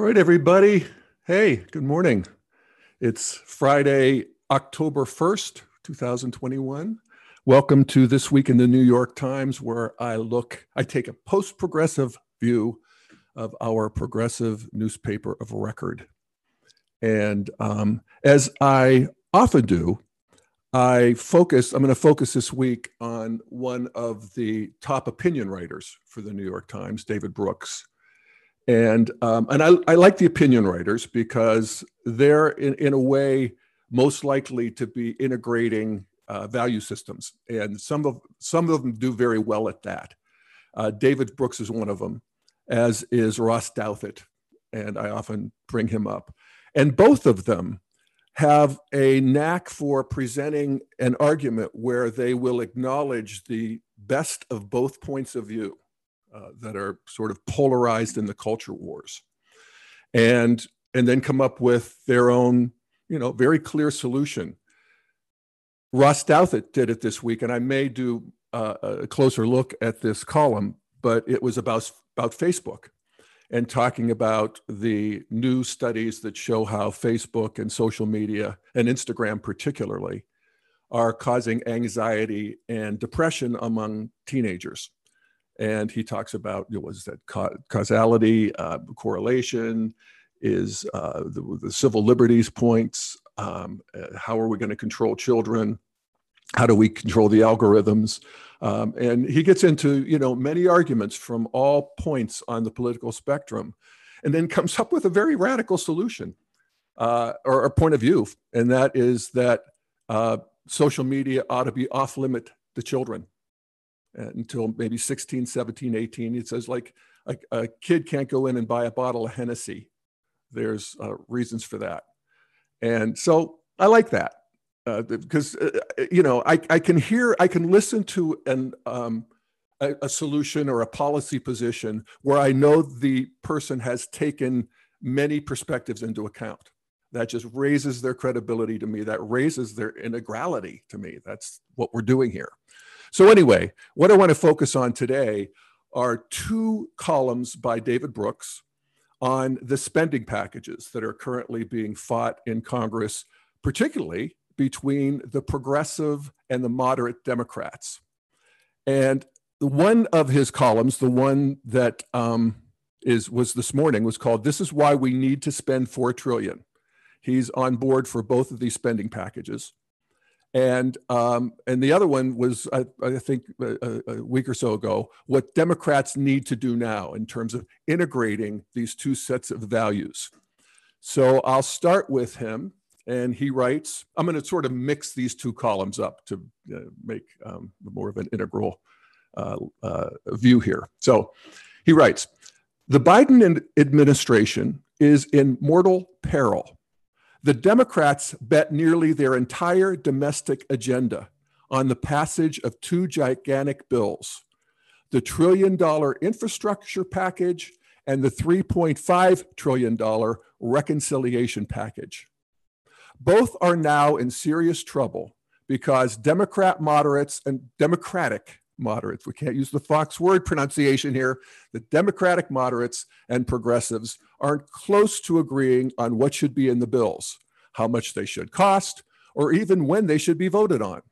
All right, everybody. Hey, good morning. It's Friday, October 1st, 2021. Welcome to This Week in the New York Times, where I look, I take a post progressive view of our progressive newspaper of record. And um, as I often do, I focus, I'm going to focus this week on one of the top opinion writers for the New York Times, David Brooks. And, um, and I, I like the opinion writers because they're, in, in a way, most likely to be integrating uh, value systems. And some of, some of them do very well at that. Uh, David Brooks is one of them, as is Ross Douthat. And I often bring him up. And both of them have a knack for presenting an argument where they will acknowledge the best of both points of view uh, that are sort of polarized in the culture wars and and then come up with their own you know very clear solution ross douthat did it this week and i may do uh, a closer look at this column but it was about about facebook and talking about the new studies that show how Facebook and social media and Instagram, particularly, are causing anxiety and depression among teenagers. And he talks about you know, was that causality, uh, correlation, is uh, the, the, civil liberties points, um, uh, how are we going to control children, how do we control the algorithms, um, and he gets into, you know, many arguments from all points on the political spectrum, and then comes up with a very radical solution uh, or a point of view, and that is that uh, social media ought to be off limit to children until maybe 16, 17, 18. It says like a, a, kid can't go in and buy a bottle of Hennessy. There's uh, reasons for that. And so I like that uh, because uh, uh, you know I, I can hear I can listen to an um, a, a, solution or a policy position where I know the person has taken many perspectives into account. That just raises their credibility to me. That raises their integrality to me. That's what we're doing here. So anyway, what I want to focus on today are two columns by David Brooks on the spending packages that are currently being fought in Congress, particularly between the progressive and the moderate Democrats. And one of his columns, the one that um, is was this morning, was called "This is why we need to spend four trillion." He's on board for both of these spending packages, and um, and the other one was I, I think a, a, week or so ago what Democrats need to do now in terms of integrating these two sets of values. So I'll start with him and he writes, I'm going to sort of mix these two columns up to uh, make um, more of an integral uh, uh, view here. So he writes, the Biden administration is in mortal peril. The Democrats bet nearly their entire domestic agenda on the passage of two gigantic bills the trillion dollar infrastructure package and the $3.5 trillion reconciliation package. Both are now in serious trouble because Democrat moderates and Democratic moderates, we can't use the Fox word pronunciation here, the Democratic moderates and progressives aren't close to agreeing on what should be in the bills, how much they should cost, or even when they should be voted on.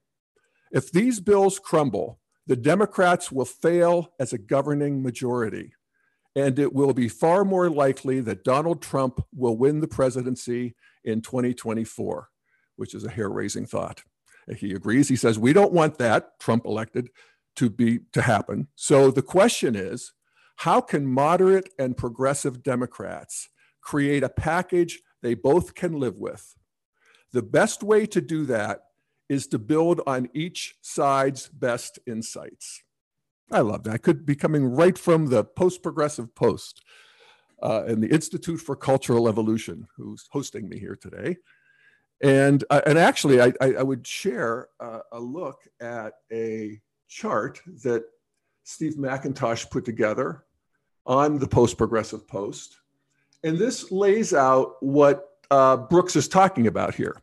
If these bills crumble, the Democrats will fail as a governing majority, and it will be far more likely that Donald Trump will win the presidency in 2024, which is a hair raising thought. He agrees. He says, We don't want that, Trump elected, to be to happen. So the question is, how can moderate and progressive Democrats create a package they both can live with? The best way to do that is to build on each side's best insights. I love that. I could be coming right from the post progressive post uh, and the Institute for Cultural Evolution, who's hosting me here today. And, uh, and actually, I, I, I would share uh, a look at a chart that Steve McIntosh put together on the post progressive post. And this lays out what uh, Brooks is talking about here.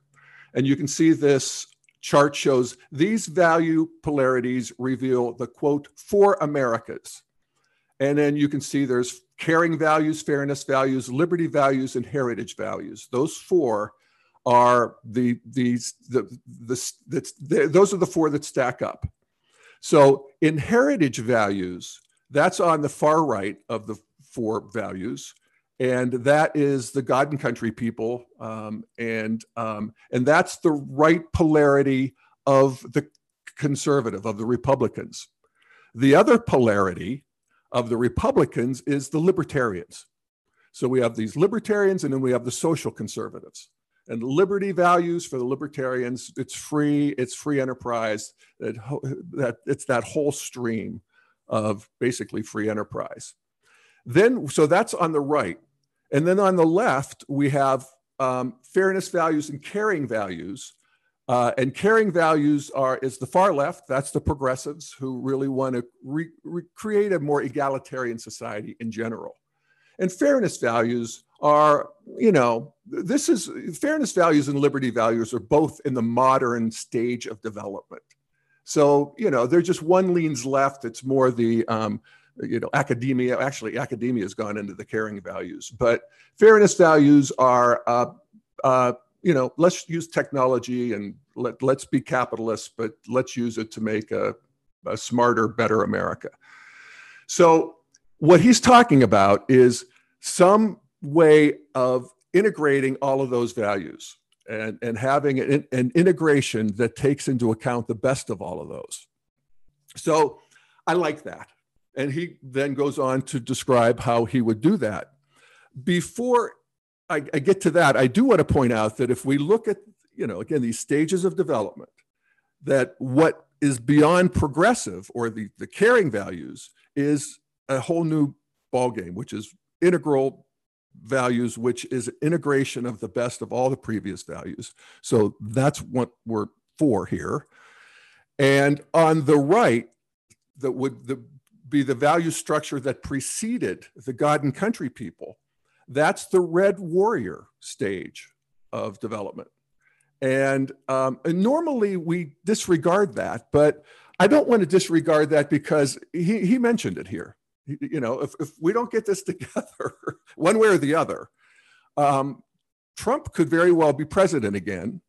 And you can see this chart shows these value polarities reveal the quote, four Americas And then you can see there's caring values, fairness values, liberty values, and heritage values. Those four are the these the, the, the, the those are the four that stack up. So in heritage values, that's on the far right of the four values, and that is the God and country people, um, and um, and that's the right polarity of the conservative of the Republicans. The other polarity of the Republicans is the libertarians. So we have these libertarians, and then we have the social conservatives and liberty values for the libertarians it's free it's free enterprise that, that it's that whole stream of basically free enterprise. Then so that's on the right. And then on the left we have um, fairness values and caring values. Uh, and caring values are is the far left that's the progressives who really want to re- recreate a more egalitarian society in general. And fairness values are, you know, this is fairness values and liberty values are both in the modern stage of development. So, you know, they're just one leans left. It's more the, um, you know, academia. Actually, academia has gone into the caring values, but fairness values are, uh, uh, you know, let's use technology and let let's be capitalists, but let's use it to make a, a smarter, better America. So, what he's talking about is some way of integrating all of those values and, and having an, an integration that takes into account the best of all of those. So I like that. And he then goes on to describe how he would do that. Before I, I, get to that, I do want to point out that if we look at, you know, again, these stages of development, that what is beyond progressive or the, the caring values is a whole new ballgame, which is integral values, which is integration of the best of all the previous values. So that's what we're for here. And on the right, that would the, be the value structure that preceded the God and country people. That's the red warrior stage of development. And, um, and normally we disregard that, but I don't want to disregard that because he, he mentioned it here you know, if, if we don't get this together, one way or the other, um, Trump could very well be president again.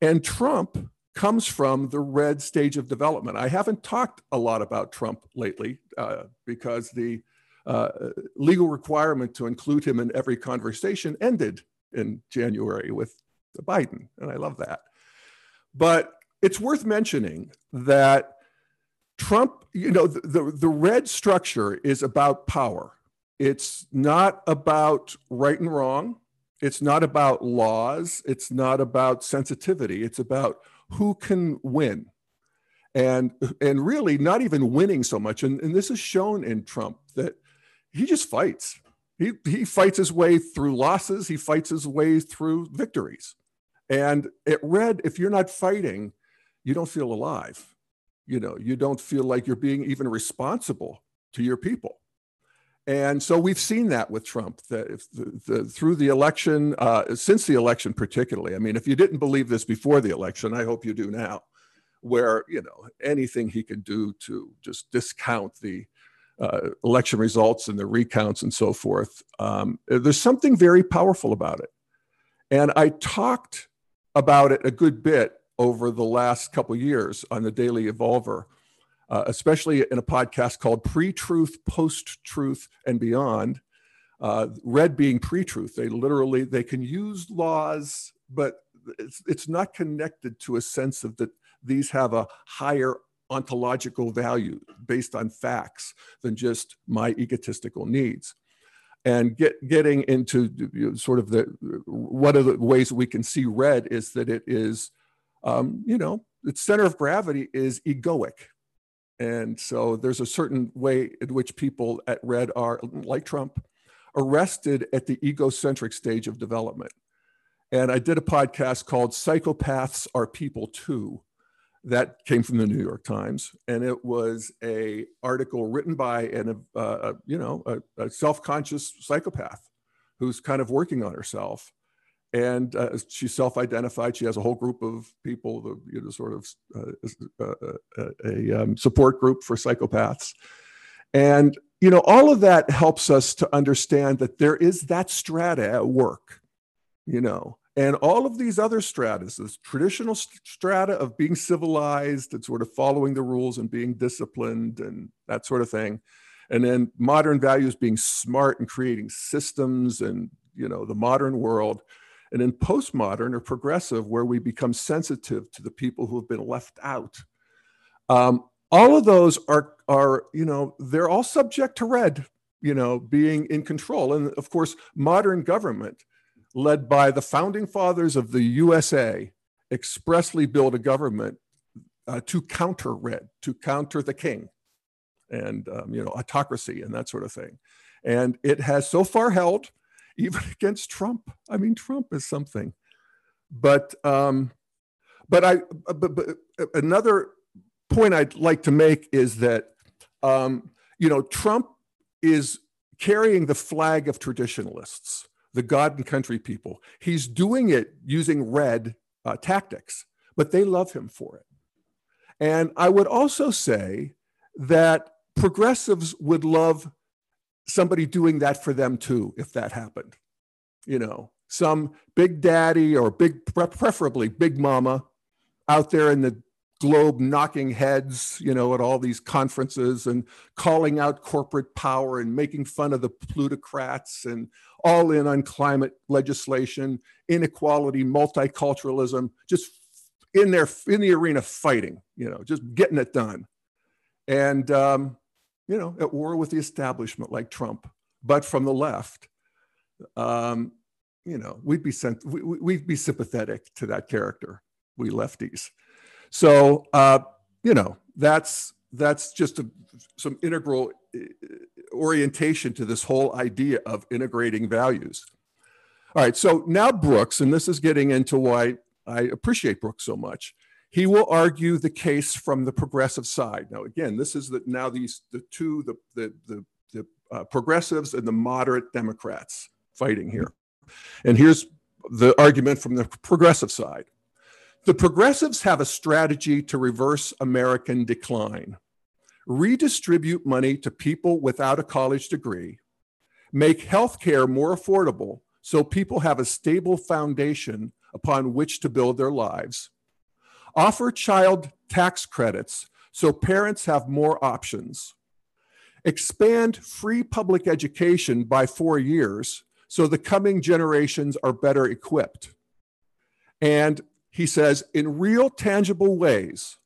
And Trump comes from the red stage of development. I haven't talked a lot about Trump lately uh, because the uh, legal requirement to include him in every conversation ended in January with Biden. And I love that. But it's worth mentioning that Trump, you know, the, the, the, red structure is about power. It's not about right and wrong. It's not about laws. It's not about sensitivity. It's about who can win. And, and really not even winning so much. And, and this is shown in Trump that he just fights. He, he fights his way through losses. He fights his way through victories. And at Red, if you're not fighting, you don't feel alive you know you don't feel like you're being even responsible to your people. And so we've seen that with trump that if the, the, through the election uh, since the election particularly i mean if you didn't believe this before the election i hope you do now where you know anything he can do to just discount the uh, election results and the recounts and so forth um, there's something very powerful about it. And i talked about it a good bit over the last couple years on the Daily Evolver, uh, especially in a podcast called Pre-Truth, Post-Truth, and Beyond. Uh, red being pre-truth, they literally they can use laws, but it's, it's not connected to a sense of that these have a higher ontological value based on facts than just my egotistical needs and get, getting into you know, sort of the one of the ways we can see red is that it is um, you know, its center of gravity is egoic. And so there's a certain way in which people at Red are, like Trump, arrested at the egocentric stage of development. And I did a podcast called Psychopaths Are People Too that came from the New York Times, and it was a article written by an, uh, you know, a, a self-conscious psychopath who's kind of working on herself and uh, she's self-identified. She has a whole group of people, the, you know, sort of uh, uh, uh, a um, support group for psychopaths. And you know, all of that helps us to understand that there is that strata at work, you know, and all of these other stratas, this traditional strata of being civilized and sort of following the rules and being disciplined and that sort of thing. And then modern values being smart and creating systems and, you know, the modern world. And in postmodern or progressive, where we become sensitive to the people who have been left out. Um, all of those are are you know they're all subject to red you know being in control and of course modern government led by the founding fathers of the usa expressly built a government uh, to counter red to counter the king and um, you know autocracy and that sort of thing and it has so far held even against trump i mean trump is something but um but i but, but another point I'd like to make is that, um, you know, Trump is carrying the flag of traditionalists, the God and country people. He's doing it using red uh, tactics, but they love him for it. And I would also say that progressives would love somebody doing that for them too, if that happened. You know, some big daddy or big, preferably big mama out there in the globe knocking heads, you know, at all these conferences and calling out corporate power and making fun of the plutocrats and all in on climate legislation, inequality, multiculturalism, just in there in the arena fighting, you know, just getting it done. And um, you know, at war with the establishment like Trump, but from the left. Um, you know, we'd be sent, we, we'd be sympathetic to that character, we lefties. So, uh, you know, that's that's just a, some integral uh, orientation to this whole idea of integrating values. All right, so now Brooks, and this is getting into why I appreciate Brooks so much. He will argue the case from the progressive side. Now, again, this is the, now these the two the the the, the uh, progressives and the moderate Democrats fighting here. And here's the argument from the progressive side. The progressives have a strategy to reverse American decline redistribute money to people without a college degree, make healthcare more affordable so people have a stable foundation upon which to build their lives, offer child tax credits so parents have more options, expand free public education by four years so the coming generations are better equipped, and he says, in real tangible ways,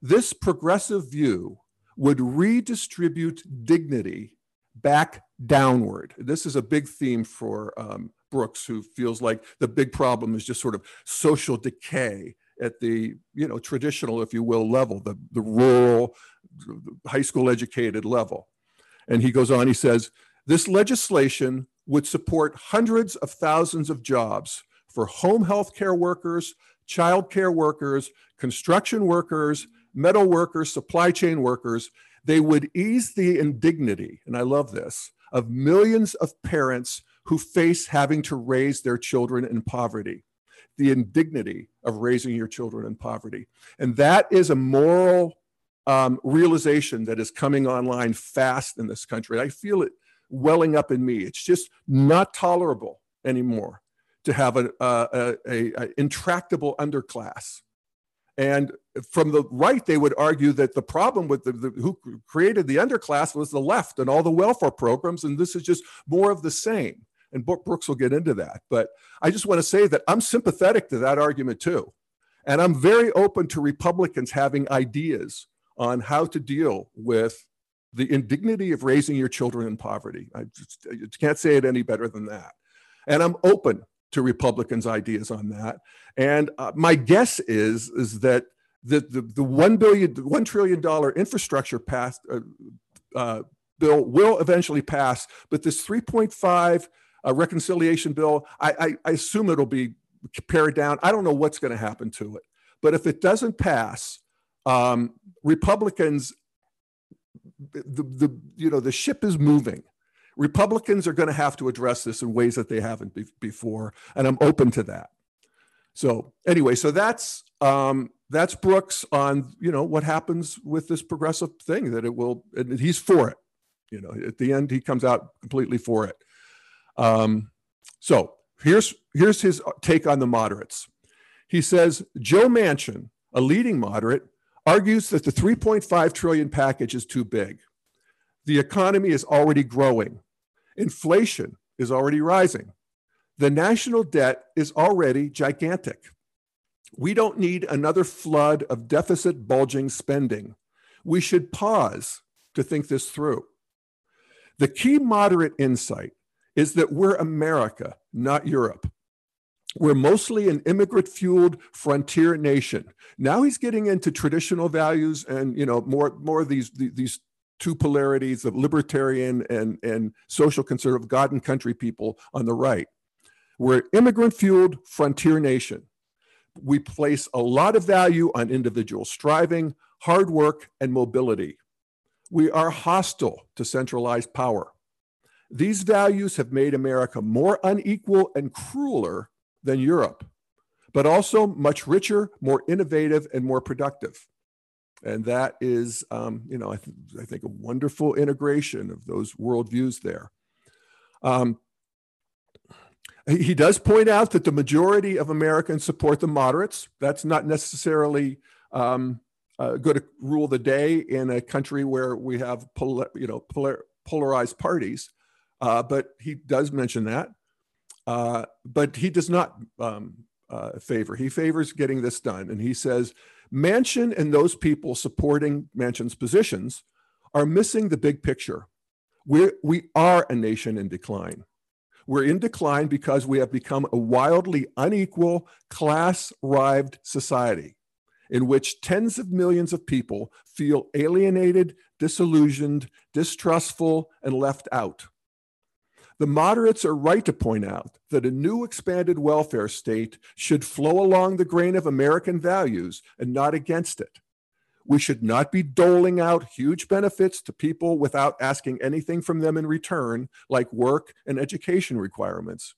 this progressive view would redistribute dignity back downward. This is a big theme for um, Brooks, who feels like the big problem is just sort of social decay at the you know traditional, if you will, level, the, the rural, high school educated level. And he goes on, he says, this legislation would support hundreds of thousands of jobs for home health care workers, child care workers, construction workers, metal workers, supply chain workers, they would ease the indignity, and I love this, of millions of parents who face having to raise their children in poverty. The indignity of raising your children in poverty. And that is a moral um, realization that is coming online fast in this country. I feel it welling up in me. It's just not tolerable anymore to have a, a, a, a intractable underclass. And from the right, they would argue that the problem with the, the, who created the underclass was the left and all the welfare programs, and this is just more of the same. And Brooks will get into that. But I just want to say that I'm sympathetic to that argument too. And I'm very open to Republicans having ideas on how to deal with the indignity of raising your children in poverty. I just I can't say it any better than that. And I'm open to Republicans' ideas on that. And uh, my guess is is that the the, the one billion one trillion dollar infrastructure pass, uh, uh, bill will eventually pass, but this 3.5 uh, reconciliation bill, I, I, I assume it'll be pared down. I don't know what's going to happen to it, but if it doesn't pass, um, Republicans, the, the you know the ship is moving Republicans are going to have to address this in ways that they haven't be- before, and I'm open to that. So anyway, so that's um, that's Brooks on you know what happens with this progressive thing that it will. And he's for it. You know, at the end, he comes out completely for it. Um, so here's here's his take on the moderates. He says Joe Manchin, a leading moderate, argues that the 3.5 trillion package is too big. The economy is already growing. Inflation is already rising. The national debt is already gigantic. We don't need another flood of deficit bulging spending. We should pause to think this through. The key moderate insight is that we're America, not Europe. We're mostly an immigrant fueled frontier nation. Now he's getting into traditional values and you know more more of these these two polarities of libertarian and and social conservative God and country people on the right. We're immigrant fueled frontier nation. We place a lot of value on individual striving, hard work, and mobility. We are hostile to centralized power. These values have made America more unequal and crueler than Europe, but also much richer, more innovative, and more productive. And that is, um, you know, I, th- I, think a wonderful integration of those worldviews there. Um, he does point out that the majority of Americans support the moderates. That's not necessarily um, a good rule of the day in a country where we have you know polar- polarized parties. Uh, but he does mention that. Uh, but he does not um, uh, favor. He favors getting this done, and he says Manchin and those people supporting Manchin's positions are missing the big picture. We we are a nation in decline. We're in decline because we have become a wildly unequal, class-rived society in which tens of millions of people feel alienated, disillusioned, distrustful, and left out. The moderates are right to point out that a new expanded welfare state should flow along the grain of American values and not against it. We should not be doling out huge benefits to people without asking anything from them in return, like work and education requirements.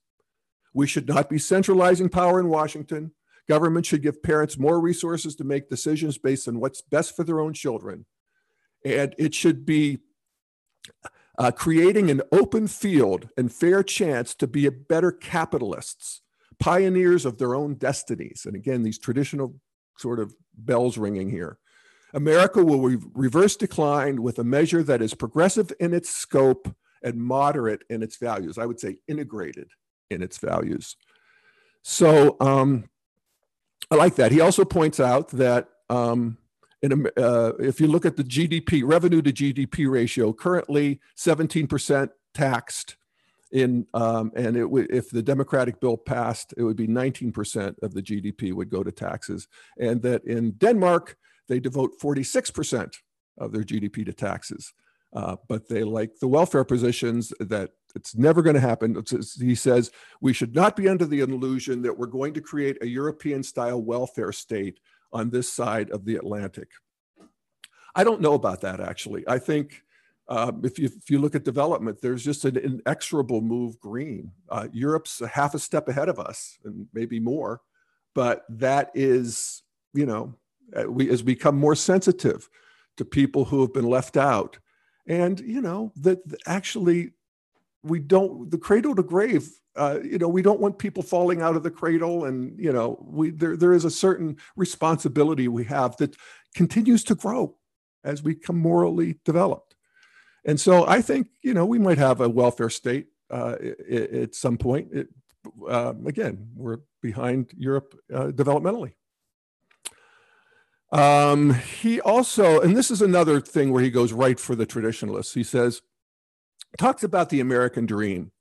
We should not be centralizing power in Washington. Government should give parents more resources to make decisions based on what's best for their own children. And it should be uh, creating an open field and fair chance to be a better capitalists, pioneers of their own destinies. And again, these traditional sort of bells ringing here. America will re- reverse decline with a measure that is progressive in its scope and moderate in its values. I would say integrated in its values. So um, I like that. He also points out that um, in, uh, if you look at the GDP, revenue to GDP ratio, currently 17% taxed in, um, and w- if the Democratic bill passed, it would be 19% of the GDP would go to taxes. And that in Denmark, they devote 46% of their GDP to taxes. Uh, but they like the welfare positions that it's never going to happen. He says we should not be under the illusion that we're going to create a European style welfare state on this side of the Atlantic. I don't know about that actually. I think uh, if, you, if you look at development, there's just an inexorable move green. Uh, Europe's a half a step ahead of us and maybe more, but that is, you know, uh, we has become more sensitive to people who have been left out. And, you know, that actually we don't, the cradle to grave uh, you know, we don't want people falling out of the cradle, and you know, we there there is a certain responsibility we have that continues to grow as we become morally developed. And so, I think you know we might have a welfare state uh, at some point. It, uh, again, we're behind Europe uh, developmentally. Um, he also, and this is another thing where he goes right for the traditionalists. He says, talks about the American dream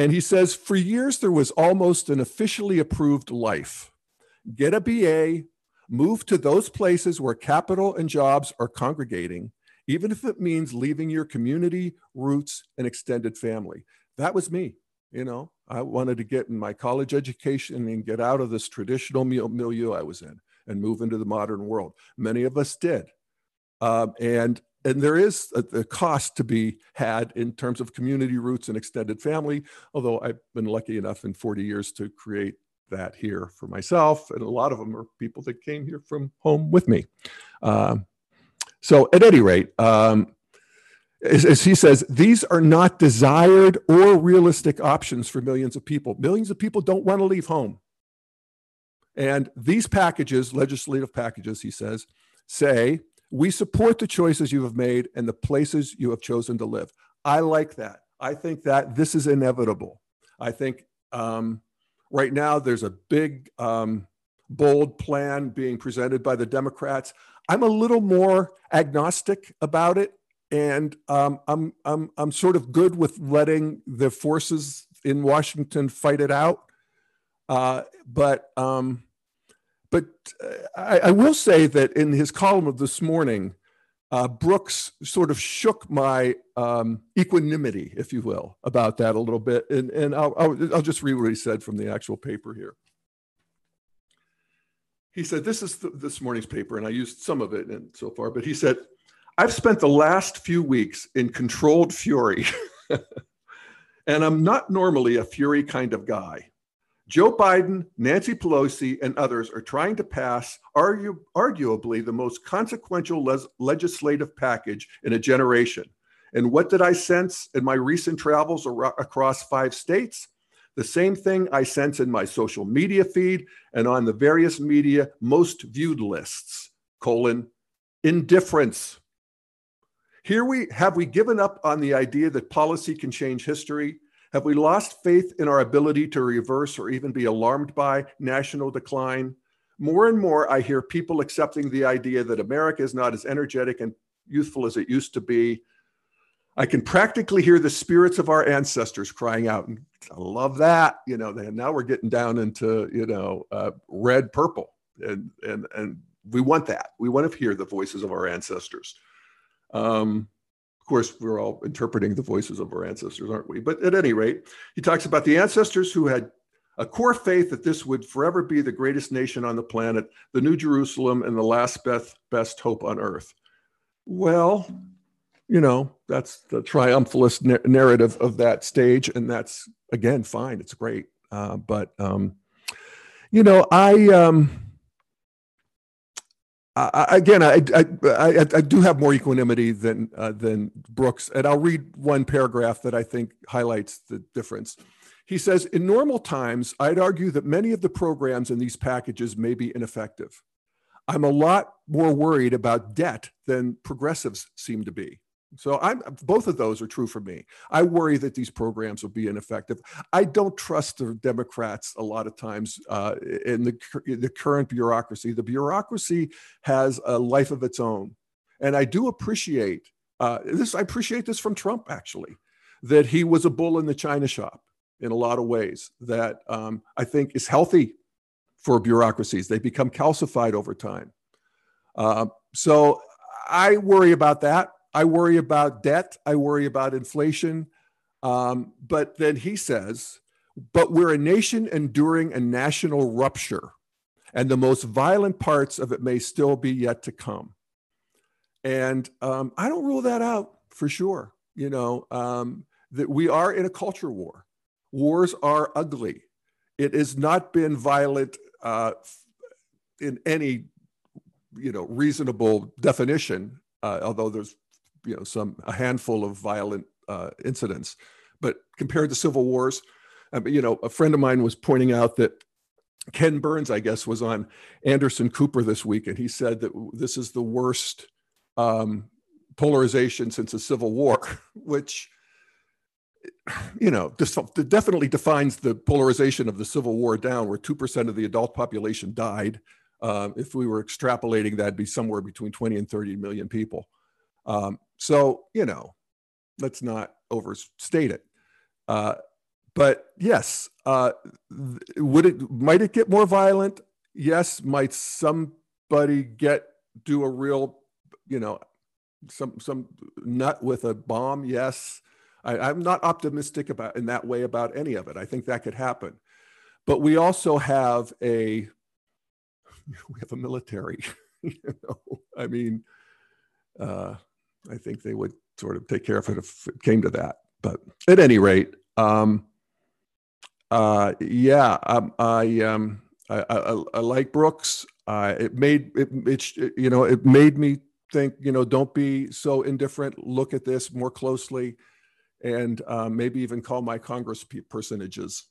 and he says, for years, there was almost an officially approved life. Get a BA, move to those places where capital and jobs are congregating, even if it means leaving your community, roots, and extended family. That was me. You know, I wanted to get in my college education and get out of this traditional milieu I was in and move into the modern world. Many of us did. Um, and and there is a, a, cost to be had in terms of community roots and extended family although i've been lucky enough in 40 years to create that here for myself and a lot of them are people that came here from home with me um, so at any rate um, as, as, he says, these are not desired or realistic options for millions of people. Millions of people don't want to leave home. And these packages, legislative packages, he says, say, we support the choices you have made and the places you have chosen to live. I like that. I think that this is inevitable. I think um, right now there's a big, um, bold plan being presented by the Democrats. I'm a little more agnostic about it and um, I'm I'm I'm sort of good with letting the forces in Washington fight it out. Uh, but um, but uh, I, I, will say that in his column of this morning, uh, Brooks sort of shook my um, equanimity, if you will, about that a little bit. And and I'll, I'll I'll just read what he said from the actual paper here. He said, "This is the, this morning's paper, and I used some of it and so far." But he said. I've spent the last few weeks in controlled fury, and I'm not normally a fury kind of guy. Joe Biden, Nancy Pelosi, and others are trying to pass argue, arguably the most consequential les- legislative package in a generation. And what did I sense in my recent travels ar- across five states? The same thing I sense in my social media feed and on the various media most viewed lists colon indifference here we have we given up on the idea that policy can change history? Have we lost faith in our ability to reverse or even be alarmed by national decline? More and more, I hear people accepting the idea that America is not as energetic and youthful as it used to be. I can practically hear the spirits of our ancestors crying out, and I love that. You know, now we're getting down into you know uh, red, purple, and and and we want that. We want to hear the voices of our ancestors. Um, course, we're all interpreting the voices of our ancestors, aren't we? But at any rate, he talks about the ancestors who had a core faith that this would forever be the greatest nation on the planet, the New Jerusalem, and the last best, best hope on earth. Well, you know, that's the triumphalist narrative of that stage. And that's, again, fine. It's great. Uh, but, um, you know, I. Um, I, again, I, I, I, I, do have more equanimity than uh, than Brooks, and I'll read one paragraph that I think highlights the difference. He says, "In normal times, I'd argue that many of the programs in these packages may be ineffective. I'm a lot more worried about debt than progressives seem to be. So I'm both of those are true for me. I worry that these programs will be ineffective. I don't trust the Democrats a lot of times uh, in the the current bureaucracy. The bureaucracy has a life of its own, and I do appreciate uh, this. I appreciate this from Trump actually, that he was a bull in the china shop in a lot of ways. That um, I think is healthy for bureaucracies. They become calcified over time. Uh, so I worry about that. I worry about debt. I worry about inflation. Um, but then he says, but we're a nation enduring a national rupture, and the most violent parts of it may still be yet to come. And um, I don't rule that out for sure. You know, um, that we are in a culture war. Wars are ugly. It has not been violent uh, in any, you know, reasonable definition. Uh, although there's you know some a handful of violent uh, incidents, but compared to civil wars, uh, you know, a friend of mine was pointing out that Ken Burns, I guess, was on Anderson Cooper this week, and he said that this is the worst um, polarization since the Civil War, which you know definitely defines the polarization of the Civil War down, where two percent of the adult population died. Uh, if we were extrapolating, that'd be somewhere between 20 and 30 million people. Um, so, you know, let's not overstate it. Uh, but yes, uh, would it might it get more violent? Yes, might somebody get do a real, you know, some some nut with a bomb? Yes, I, am not optimistic about in that way about any of it. I think that could happen, but we also have a we have a military. you know, I mean, uh, I think they would sort of take care of it if it came to that. But at any rate, um, uh, yeah, um, I, um, I, I, I, like Brooks. Uh, it made it, it, you know, it made me think, you know, don't be so indifferent. Look at this more closely and um, maybe even call my Congress personages,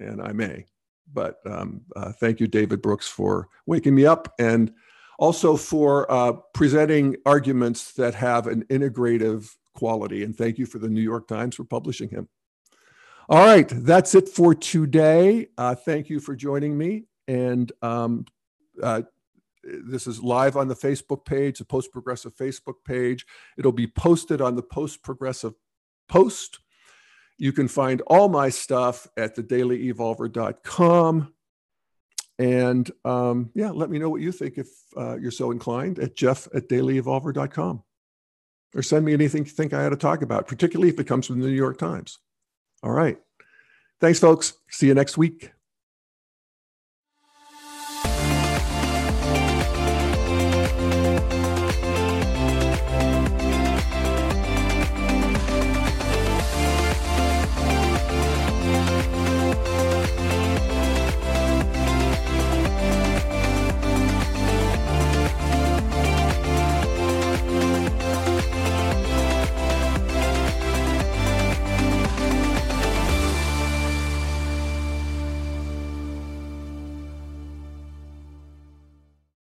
and I may. But um, uh, thank you, David Brooks, for waking me up and also for uh, presenting arguments that have an integrative quality. And thank you for the New York Times for publishing him. All right, that's it for today. Uh, thank you for joining me. And um, uh, this is live on the Facebook page, the Post Progressive Facebook page. It'll be posted on the Post Progressive Post. You can find all my stuff at thedailyevolver.com. And um, yeah, let me know what you think if uh, you're so inclined at jeff at dailyevolver.com. Or send me anything you think I ought to talk about, particularly if it comes from the New York Times. All right. Thanks, folks. See you next week.